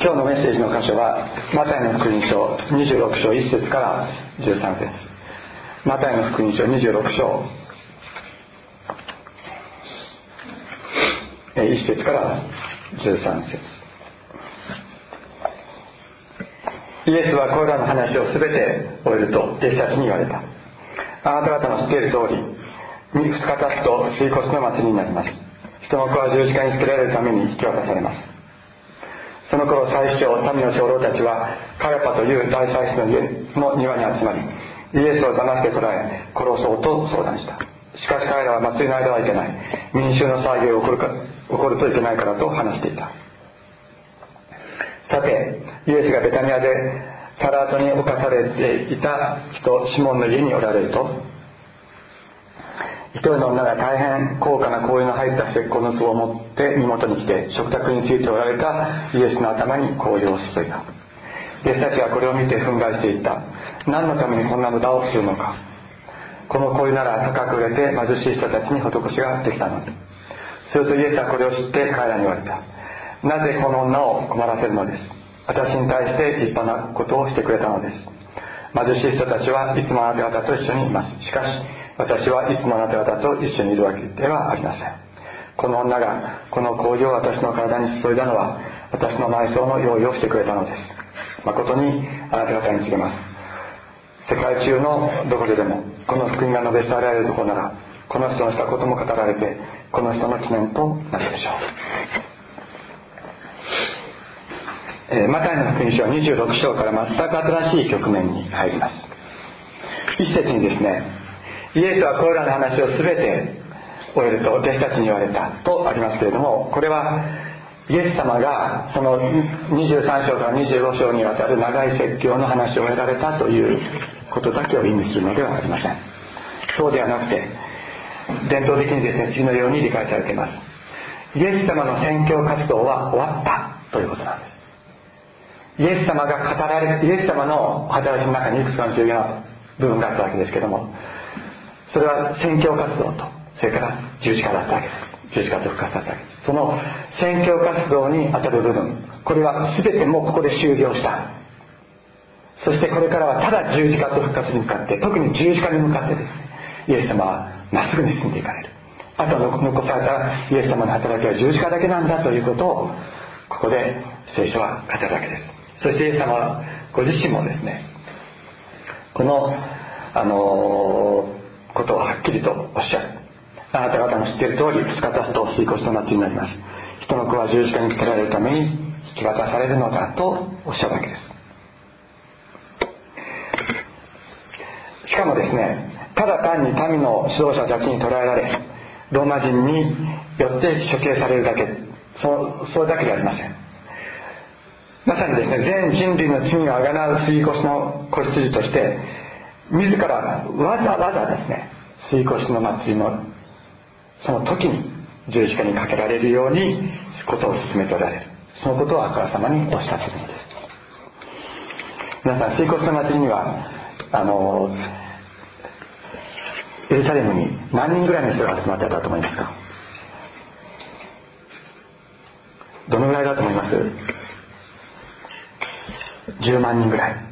今日のメッセージの箇所はマタイの福音書26章1節から13節。マタイの福音書26章。1節から13節。イエスはこれらの話を全て終えると弟子たちに言われた。あなた方の知っている通り2日経つと水骨の祭りになります。人の子は十字架につけられるために引き渡されます。その頃最初民の長老たちはカヤパという大祭司の家の庭に集まりイエスを騙して捕らえ殺そうと相談した。しかし彼らは祭りの間はいけない。民衆の騒ぎが起こるか起こるといけないからと話していた。さてイエスがベタニアでサラートに侵されていた人シモンの家におられると一人の女が大変高価な香油の入った石膏の巣を持って身元に来て食卓についておられたイエスの頭に香油を注いだ弟子たちはこれを見て憤慨していった。何のためにこんな無駄をするのか。この香油なら高く売れて貧しい人たちに施しができたのにするとイエスはこれを知って彼らに言われた。なぜこの女を困らせるのです。私に対して立派なことをしてくれたのです。貧しい人たちはいつもあなた方と一緒にいます。しかし私はいつもあなた方と一緒にいるわけではありません。この女がこの香油を私の体に注いだのは私の埋葬の用意をしてくれたのです。誠にあなた方に告げます。世界中のどこででもこの福音が述べ伝えられるところならこの人のしたことも語られてこの人の記念となるでしょう、えー、マタイの福音書26章から全く新しい局面に入ります。一節にですねイエスはこれらの話を全て終えると弟子たちに言われたとありますけれどもこれはイエス様がその23章から25章にわたる長い説教の話を終えられたということだけを意味するのではありません。そうではなくて伝統的にですね次のように理解されています。イエス様の宣教活動は終わったということなんです。イエス様が語られイエス様の働きの中にいくつかの重要な部分があったわけですけどもそれは宣教活動と。それから十字架だったわけ。です十字架と復活だったわけ。ですその宣教活動にあたる部分。これは全てもうここで終了した。そしてこれからはただ十字架と復活に向かって特に十字架に向かってですね。イエス様はまっすぐに進んでいかれる。あとは残されたイエス様の働きは十字架だけなんだということをここで聖書は語るわけです。そしてイエス様はご自身もですねこのあのことをはっきりとおっしゃる。あなた方の知っている通り2日経つと水骨と夏になります。人の子は十字架につけられるために引き渡されるのだとおっしゃるわけです。しかもですねただ単に民の指導者たちに捕らえられローマ人によって処刑されるだけそそれだけではありません。まさにですね全人類の罪をあがなう杉越の子羊として自らわざわざですね水越の祭りのその時に十字架にかけられるようにことを進めておられる。そのことをあからさまにおっしゃっているのです。皆さん水越の祭りにはあのエルサレムに何人ぐらいの人が集まってたと思いますか？どのぐらいだと思います？10万人ぐらい。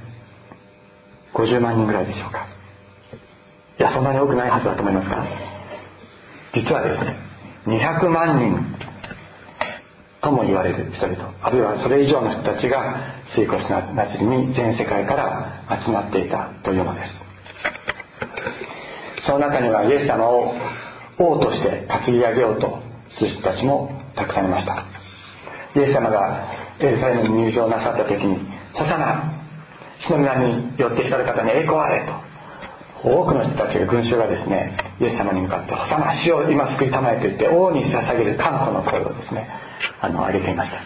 50万人ぐらいでしょうか。いやそんなに多くないはずだと思いますか。実はですね200万人とも言われる人々あるいはそれ以上の人たちが水越祭りに全世界から集まっていたというのです。その中にはイエス様を王として担ぎ上げようとする人たちもたくさんいました。イエス様がエルサレムに入場なさった時に「ホサナの皆に寄ってきたる方に栄光あれ」と。多くの人たちが群衆がですねイエス様に向かって「ホサナ死を今救いたまえ」と言って王に捧げる歓喜の声をですねあの上げていました。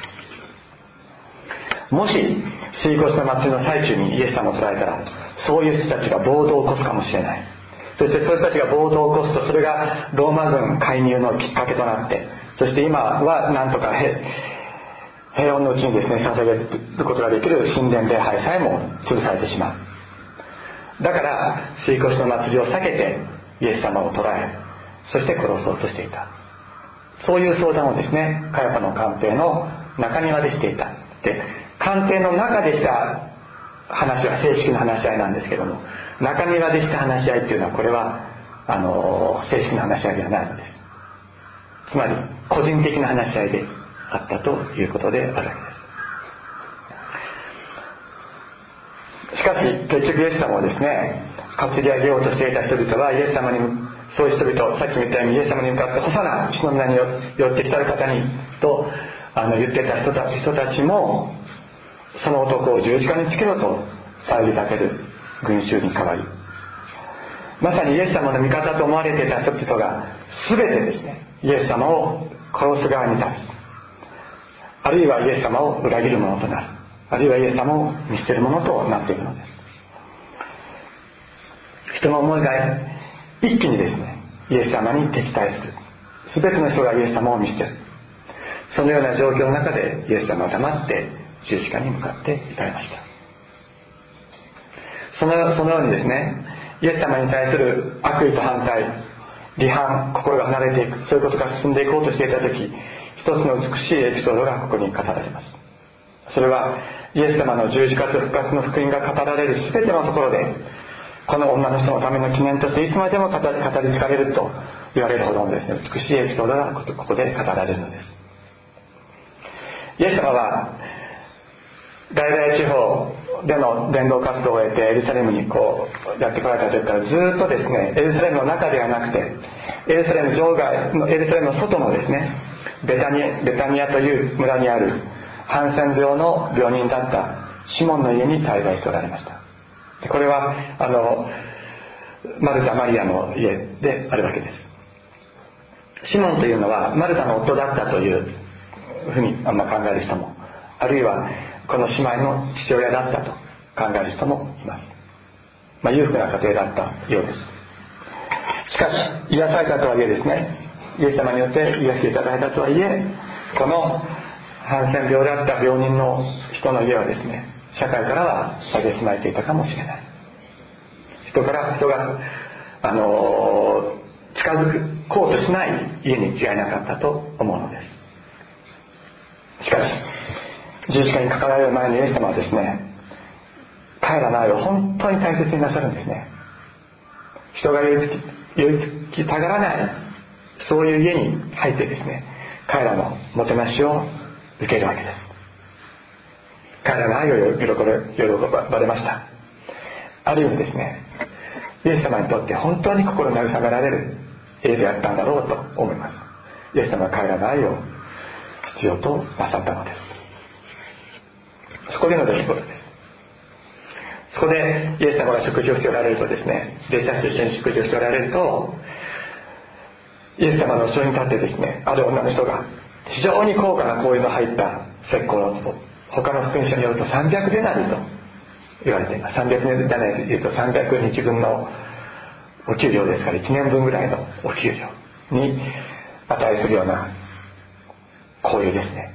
もし水骨の祭りの最中にイエス様を捉えたらそういう人たちが暴動を起こすかもしれない。そしてそういう人たちが暴動を起こすとそれがローマ軍介入のきっかけとなってそして今はなんとか平穏のうちにですね捧げることができる神殿礼拝さえも潰されてしまう。だから水越の祭りを避けてイエス様を捕らえそして殺そうとしていた。そういう相談をですねカヤパの官邸の中庭でしていた。で官邸の中でした話は正式な話し合いなんですけども中庭でした話し合いっていうのはこれはあの正式な話し合いではないのです。つまり個人的な話し合いであったということであるしかし結局イエス様をですね担ぎ上げようとしていた人々はイエス様にそういう人々さっきも言ったようにイエス様に向かって「細な主の皆に寄ってきたる方に」とあの言ってた人たち人たちもその男を十字架につけろと騒ぎ立てる群衆に変わり。まさにイエス様の味方と思われていた人々が全てですねイエス様を殺す側に立つ。あるいはイエス様を裏切るものとなる。あるいはイエス様を見捨てるものとなっているのです。人の思いが一気にですねイエス様に敵対する。全ての人がイエス様を見捨てる。そのような状況の中でイエス様は黙って十字架に向かっていかれました。そのそのようにですねイエス様に対する悪意と反対離反心が離れていくそういうことが進んでいこうとしていた時一つの美しいエピソードがここに語られます。それはイエス様の十字架と復活の福音が語られる全てのところでこの女の人のための記念としていつまでも語り継がれると言われるほどのですね美しいエピソードがここで語られるのです。イエス様は大々地方での伝道活動を終えてエルサレムにこうやってこられた時からずっとですねエルサレムの中ではなくてエルサレム場外のエルサレムの外のですねベタニベタニアという村にあるハンセン病の病人だったシモンの家に滞在しておられました。これはあのマルタ・マリアの家であるわけです。シモンというのはマルタの夫だったというふうにあんま考える人もあるいはこの姉妹の父親だったと考える人もいます、まあ、裕福な家庭だったようです。しかし癒されたとはいえですねイエス様によって癒していただいたとはいえこのハンセン病であった病人の人の家はですね社会からは蔑まれていたかもしれない。人から人があの近づこうとしない家に違いなかったと思うのです。しかし十字架にかかられる前にイエス様はですね彼らの愛を本当に大切になさるんですね。人が寄りつきたがらないそういう家に入ってですね彼らのもてなしを受けるわけです。彼らの愛を喜ばれました。ある意味ですねイエス様にとって本当に心慰められる家であったんだろうと思います。イエス様は彼らの愛を必要となさったのです。そこでの出来事です。そこでイエス様が食事をしておられるとですね弟子たちと一緒に食事をしておられるとイエス様の後ろに立ってですねある女の人が非常に高価な香油の入った石膏の壺他の福音書によると300デナリと言われています。300デナリというと300日分のお給料ですから1年分ぐらいのお給料に値するような香油ですね。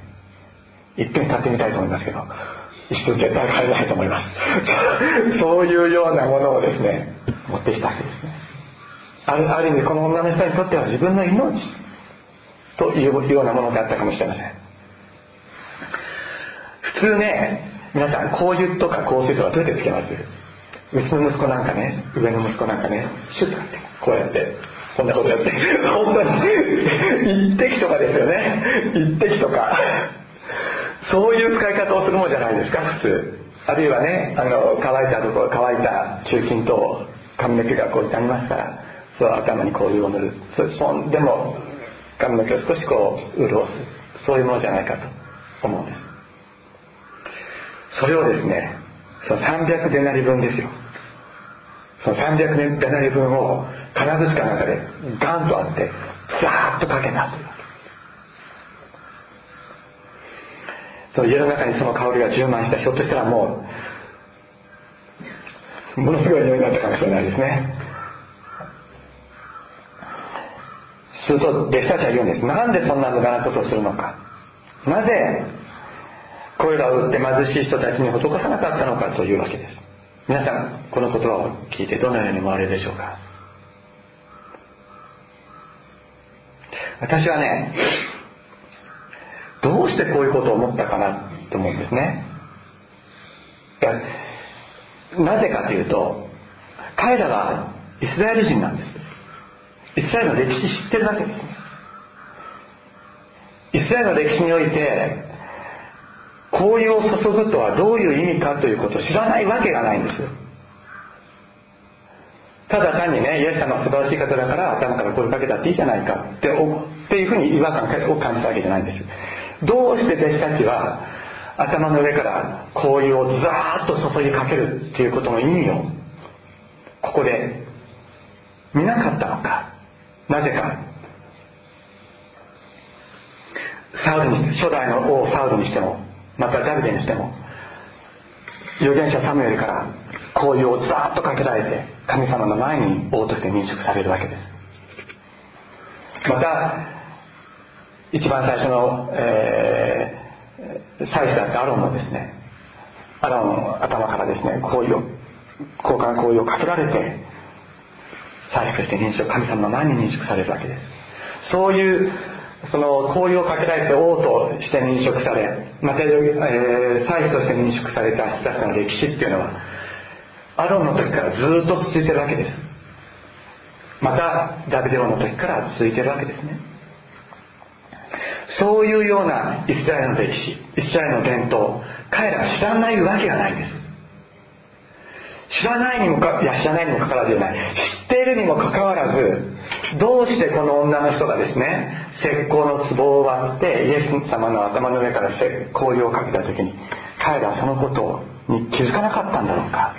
いっ買ってみたいと思いますけど一瞬絶対買えないと思います。そういうようなものをですね持ってきたわけですね。あるある意味この女の人にとっては自分の命というようなものであったかもしれません。普通ね皆さん香油とか香水とかどうやってつけますうちの息子なんかね上の息子なんかねシュッとってこうやってこんなことやって 本当に一滴とかですよね。一滴とか。そういう使い方をするもんじゃないですか普通。あるいはねあの乾いたところ乾いた中筋と髪の毛がこう痛みますから。そう頭にこういうを塗るそそでも髪の毛を少しこう潤す。そういうものじゃないかと思うんです。それをですねその300デナリ分ですよ。その300デナリ分を金槌かなんかでガンとあってザーッとかけたという。その家の中にその香りが充満したひょっとしたらもうものすごい匂いになったかもしれないですね。すると弟子たちは言うんです。なんでそんな無駄なことをするのか。なぜこれらを売って貧しい人たちに施さなかったのかというわけです。皆さんこの言葉を聞いてどのように思われるでしょうか。私はねどうしてこういうことを思ったかなと思うんですね。なぜかというと彼らはイスラエル人なんです。イスラエルの歴史知ってるわけですねイスラエルの歴史において紅葉を注ぐとはどういう意味かということを知らないわけがないんですよ。ただ単にねイエス様は素晴らしい方だから頭から声をかけたっていいじゃないかってっていうふうに違和感を感じたわけじゃないんですどうして弟子たちは頭の上から氷をザーッと注ぎかけるっていうことの意味をここで見なかったのか。なぜか。サウルに初代の王サウルにしてもまたダビデにしても預言者サムエルから紅葉をザーッとかけられて神様の前に王として認識されるわけです。また一番最初の、えー、祭司だったアロンもですねアロンの頭からですね紅葉交換紅葉をかけられて祭司として認識神様の前に認識されるわけです。そういうその紅葉をかけられて王として認識されまた、えー、祭司として認識された人たちの歴史っていうのはアロンの時からずっと続いてるわけです。またダビデ王の時から続いてるわけですね。そういうようなイスラエルの歴史イスラエルの伝統彼らは知らないわけがないんです。知らないにもかいや知らないにもかかわらずじゃない。知っているにもかかわらずどうしてこの女の人がですね石膏の壺を割ってイエス様の頭の上から氷をかけた時に彼らはそのことに気づかなかったんだろうか。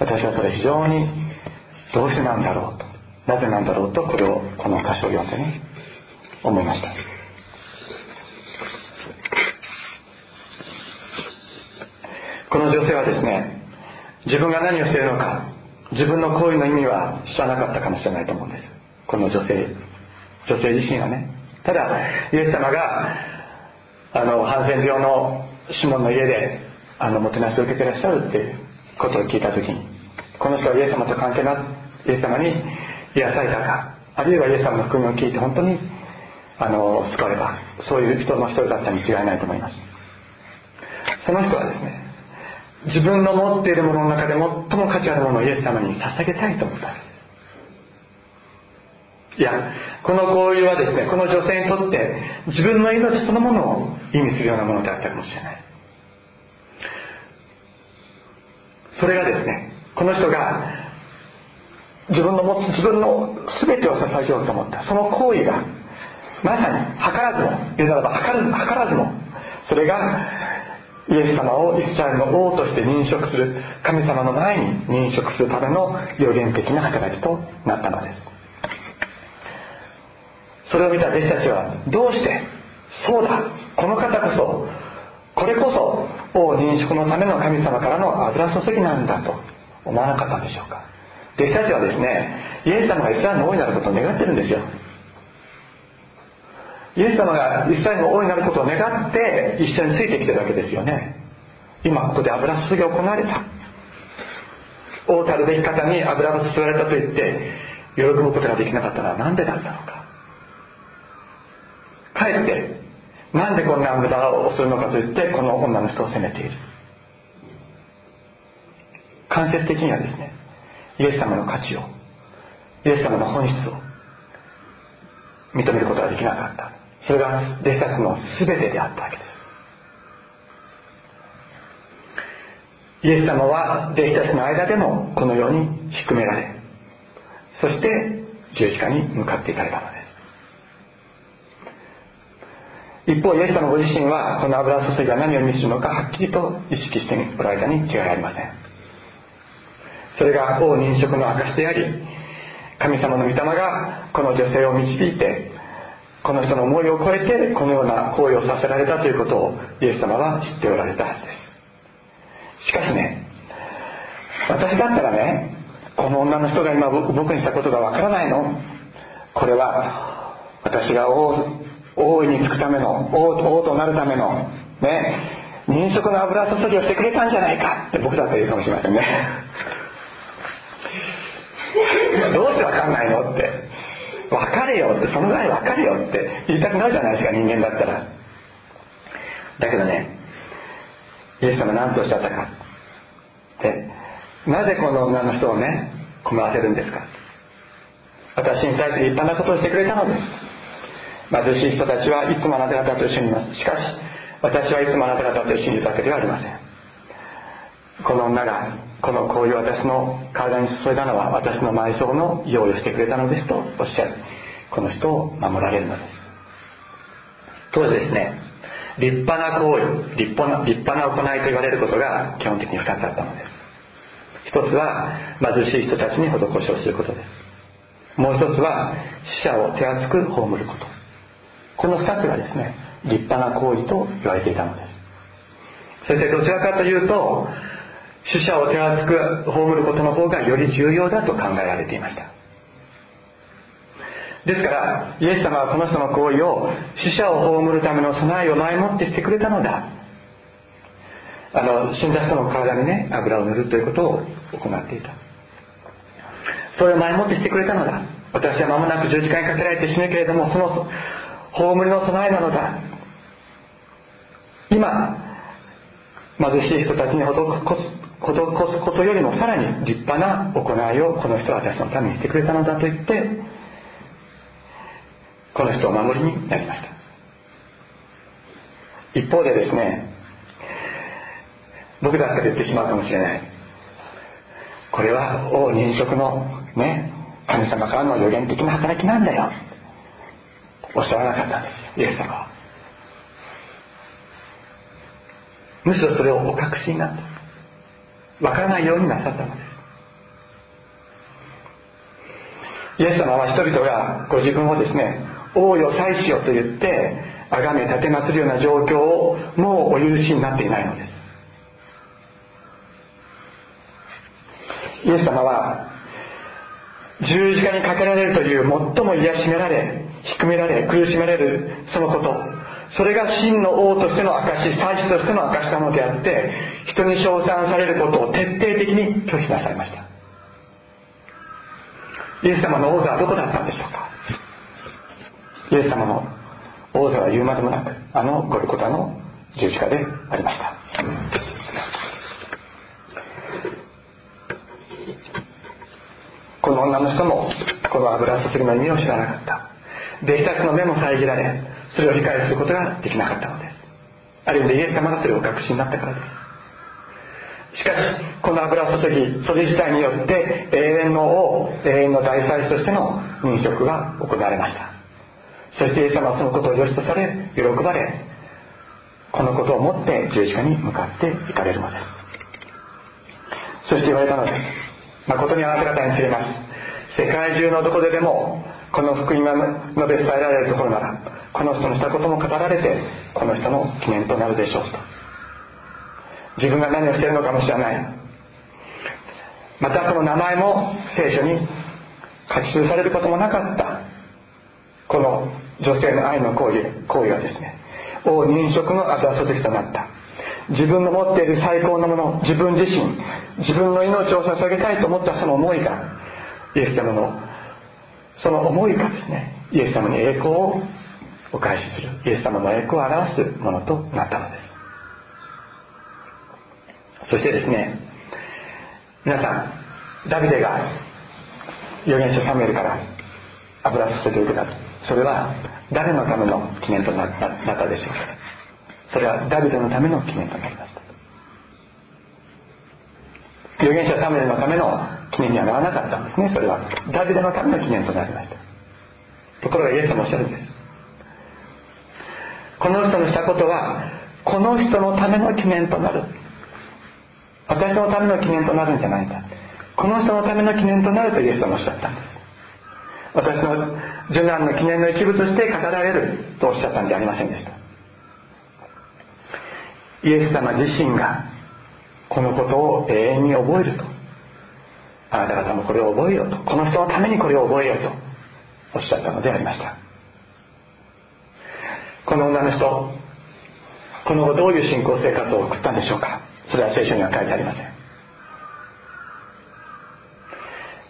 私はそれ非常にどうしてなんだろうとなぜなんだろうとこれをこの箇所を読んでね思いました。この女性はですね自分が何をしているのか自分の行為の意味は知らなかったかもしれないと思うんです。この女性。女性自身はね。ただイエス様があのハンセン病のシモンの家であのもてなしを受けてらっしゃるっていうことを聞いた時にこの人はイエス様と関係なくイエス様に癒されたか。あるいはイエス様の福音を聞いて本当にあの救われた。そういう人の一人だったに違いないと思います。その人はですね自分の持っているものの中で最も価値あるものをイエス様に捧げたいと思った。いやこの交流はですねこの女性にとって自分の命そのものを意味するようなものであったかもしれない。それがですねこの人が自分の持つ自分の全てを捧げようと思った。その行為がまさに図らずも言うならば図らずもそれがイエス様をイスラエルの王として認識する神様の前に認識するための予言的な働きとなったのです。それを見た弟子たちはどうしてそうだこの方こそこれこそ王認識のための神様からの油注ぎなんだと思わなかったんでしょうか。弟子たちはですねイエス様がイスラエルの王になることを願ってるんですよ。イエス様がイスラエルの王になることを願って一緒についてきてるわけですよね。今ここで油注ぎが行われた。王たるべき方に油が注がれたと言って喜ぶことができなかったのは何でだったのか。かえってなんでこんな油をするのかと言ってこの女の人を責めている。間接的にはですねイエス様の価値をイエス様の本質を認めることができなかった。それが弟子たちの全てであったわけです。イエス様は弟子たちの間でもこのように低められそして十字架に向かっていかれたのです。一方イエス様ご自身はこの油注ぎが何を意味するのかはっきりと意識しておられたに違いありません。それが王認職の証であり神様の御霊がこの女性を導いてこの人の思いを超えてこのような行為をさせられたということをイエス様は知っておられたはずです。しかしね私だったらねこの女の人が今僕にしたことがわからないの。これは私が王王位につくための王王となるためのね人食の油注ぎをしてくれたんじゃないか。って僕だと言うかもしれませんね。どうしてわかんないのって。分かれよってそのぐらい分かれよって言いたくなるじゃないですか人間だったら。だけどねイエス様何とおっしゃったか。でなぜこの女の人をね困らせるんですか。私に対して立派なことをしてくれたのです。貧しい人たちはいつもあなた方と一緒にいます。しかし私はいつもあなた方と一緒にいるわけではありません。この女がこの行為を私の体に注いだのは私の埋葬の用意をしてくれたのですとおっしゃる。この人を守られるのです。当時ですね立派な行為立派な立派な行いと言われることが基本的に2つあったのです。一つは貧しい人たちに施しをすることです。もう一つは死者を手厚く葬ること。この2つがですね立派な行為と言われていたのです。そしてどちらかというと死者を手厚く葬ることの方がより重要だと考えられていました。ですからイエス様はこの人の行為を死者を葬るための備えを前もってしてくれたのだ。あの死んだ人の体にね油を塗るということを行っていた。それを前もってしてくれたのだ。私は間もなく十字架にかけられて死ぬけれどもその葬りの備えなのだ。今貧しい人たちに施すことよりもさらに立派な行いをこの人は私のためにしてくれたのだと言ってこの人を守りになりました。一方でですね僕だったら言ってしまうかもしれない。これは王認職のね神様からの予言的な働きなんだよ。おっしゃらなかったんです。イエス様は。むしろそれをお隠しになった。わからないようになさったのです。イエス様は人々がご自分をですね王よ祭司よと言って崇め立てまつるような状況をもうお許しになっていないのです。イエス様は十字架にかけられるという最も癒しめられ低められ苦しめられるそのことそれが真の王としての証祭司としての証なのであって人に称賛されることを徹底的に拒否なさいました。イエス様の王座はどこだったんでしょうか？イエス様の王座は言うまでもなくあのゴルコタの十字架でありました。この女の人もこの油注ぎの意味を知らなかった。弟子たちの目も遮られそれを理解することができなかったのです。ある意味でイエス様がそれを確信になったからです。しかしこの油注ぎそれ自体によって永遠の王永遠の大祭司としての認職が行われました。そしてイエス様はそのことを良しとされ喜ばれこのことをもって十字架に向かっていかれるのです。そして言われたのです。誠にあなた方に告げます。世界中のどこででもこの福音が述べ伝えられるところならこの人のしたことも語られてこの人の記念となるでしょうと。自分が何をしているのかもしれない。またその名前も聖書に書き記されることもなかった。この女性の愛の行為行為はですね王認職の後遊びとなった。自分の持っている最高のもの自分自身自分の命を捧げたいと思ったその思いがイエス様のその思いがですねイエス様に栄光をお返しする。イエス様の栄光を表すものとなったのです。そしてですね皆さんダビデが預言者サムエルから油注ぎを受けたそれは誰のための記念となったでしょうか。それはダビデのための記念となりました。預言者サムエルのための記念にはならなかったんですね。それはダビデのための記念となりました。ところがイエス様おっしゃるんです。この人のしたことはこの人のための記念となる。私のための記念となるんじゃないんだ。この人のための記念となるとイエス様おっしゃったんです私の受難の記念の一部として語られるとおっしゃったんじゃありませんでした。イエス様自身がこのことを永遠に覚えると。あなた方もこれを覚えようと。この人のためにこれを覚えようとおっしゃったのでありました。この女の人この後どういう信仰生活を送ったんでしょうか？それは聖書には書いてありません。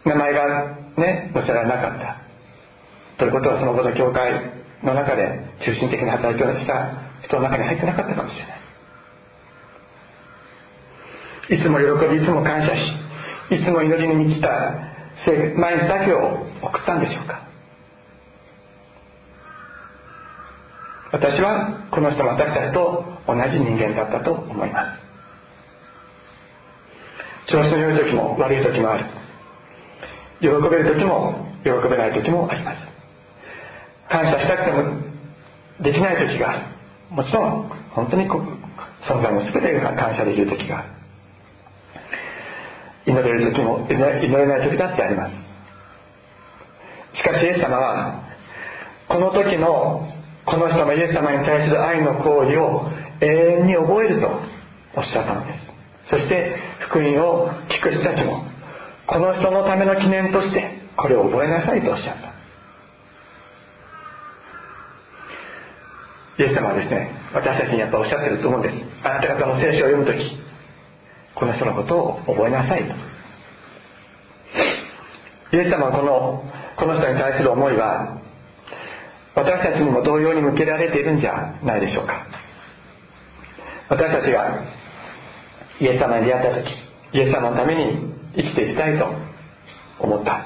名前がね載せられなかった。ということはその後の教会の中で中心的な働きをした人の中に入ってなかったかもしれない。いつも喜びいつも感謝しいつも祈りに満ちた毎日だけを送ったんでしょうか？私はこの人も私たちと同じ人間だったと思います。調子の良い時も悪い時もある。喜べる時も喜べない時もあります。感謝したくてもできない時がある。もちろん本当に存在の全てが感謝できる時が祈れる時も祈れない時だってあります。しかしイエス様はこの時のこの人のイエス様に対する愛の行為を永遠に覚えるとおっしゃったのです。そして福音を聞く人たちもこの人のための記念としてこれを覚えなさいとおっしゃった。イエス様はですね私たちにやっぱおっしゃってると思うんです。あなた方の聖書を読む時この人のことを覚えなさいと。イエス様はこのこの人に対する思いは私たちにも同様に向けられているんじゃないでしょうか。私たちがイエス様に出会った時イエス様のために生きていきたいと思った。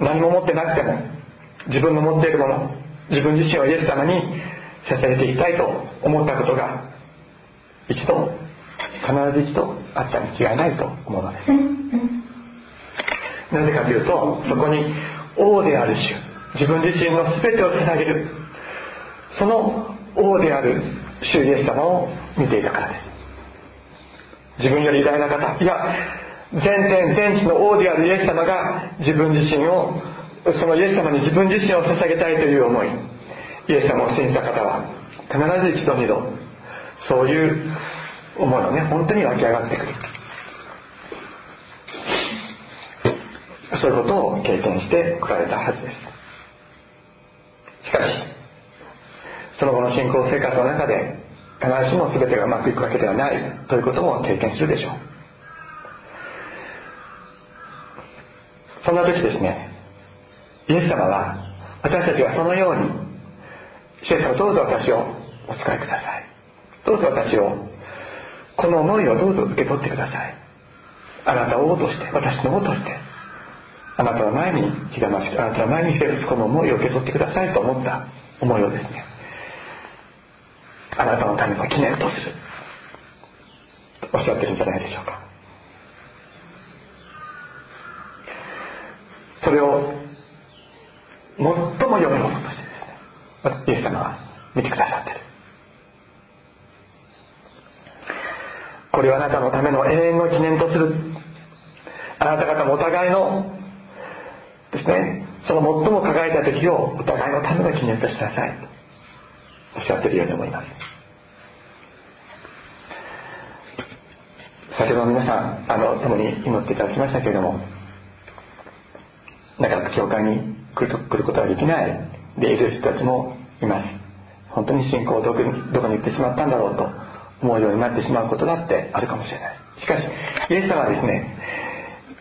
何も持ってなくても自分の持っているもの自分自身をイエス様に捧げていきたいと思ったことが一度必ず一度あったに違いないと思うのです。なぜかというとそこに王である主自分自身の全てを捧げる。その王である主イエス様を見ていたからです。自分より偉大な方いや全天全地の王であるイエス様が自分自身をそのイエス様に自分自身を捧げたいという思いイエス様を信じた方は必ず一度二度そういう思いをね本当に湧き上がってくる。そういうことを経験してこられたはずです。しかしその後の信仰生活の中で必ずしも全てがうまくいくわけではないということも経験するでしょう。そんな時ですねイエス様は私たちがそのように主イエス様どうぞ私をお使いください。どうぞ私をこの思いをどうぞ受け取ってください。あなたを王として私の王としてあなたの前にひざましあなたの前にひれ伏すこの思いを受け取ってくださいと思った思いをですねあなたのための記念とするおっしゃってるんじゃないでしょうかそれを最も良いものとしてですねイエス様は見てくださってるこれはあなたのための永遠の記念とするあなた方もお互いのですね。その最も輝いた時をお互いのための記念としなさい。おっしゃってるように思います。先ほど皆さんあの共に祈っていただきましたけれどもなかなか教会に来ると来ることができないでいる人たちもいます。本当に信仰をどこにどこに行ってしまったんだろうと思うようになってしまうことだってあるかもしれない。しかしイエス様はですね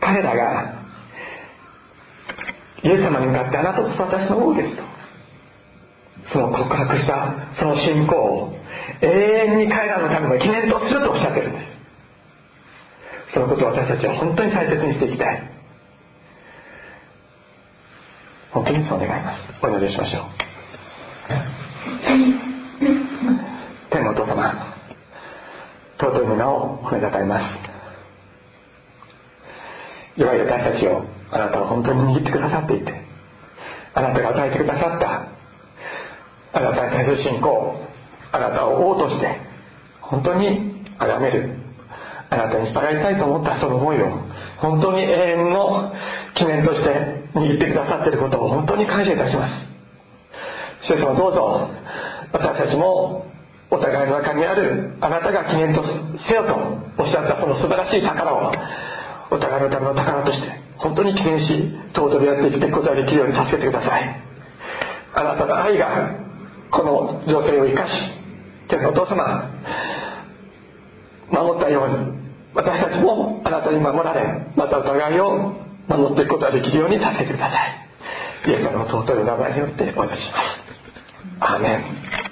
彼らがイエス様に向かってあなたこそ私の王ですと。その告白したその信仰を永遠に彼らのための記念とするとおっしゃってるんです。そのことを私たちは本当に大切にしていきたい。本当にそう願います。お祈りしましょう。天のお父様尊い皆を褒めたたえます。弱い私たちをあなたは本当に握ってくださっていてあなたが与えてくださったあなたに対する信仰あなたを王として本当に崇めるあなたに従いたいと思ったその思いを本当に永遠の記念として握ってくださっていることを本当に感謝いたします。主様どうぞ私たちもお互いの中にあるあなたが記念とせよとおっしゃったその素晴らしい宝をお互いのための宝として本当に記念し尊びやって生きていくことができるように助けてください。あなたの愛がこの女性を生かし天のお父様守ったように私たちもあなたに守られまたお互いを守っていくことができるように助けてください。イエス様の尊いお名前によってお願いします。アーメン。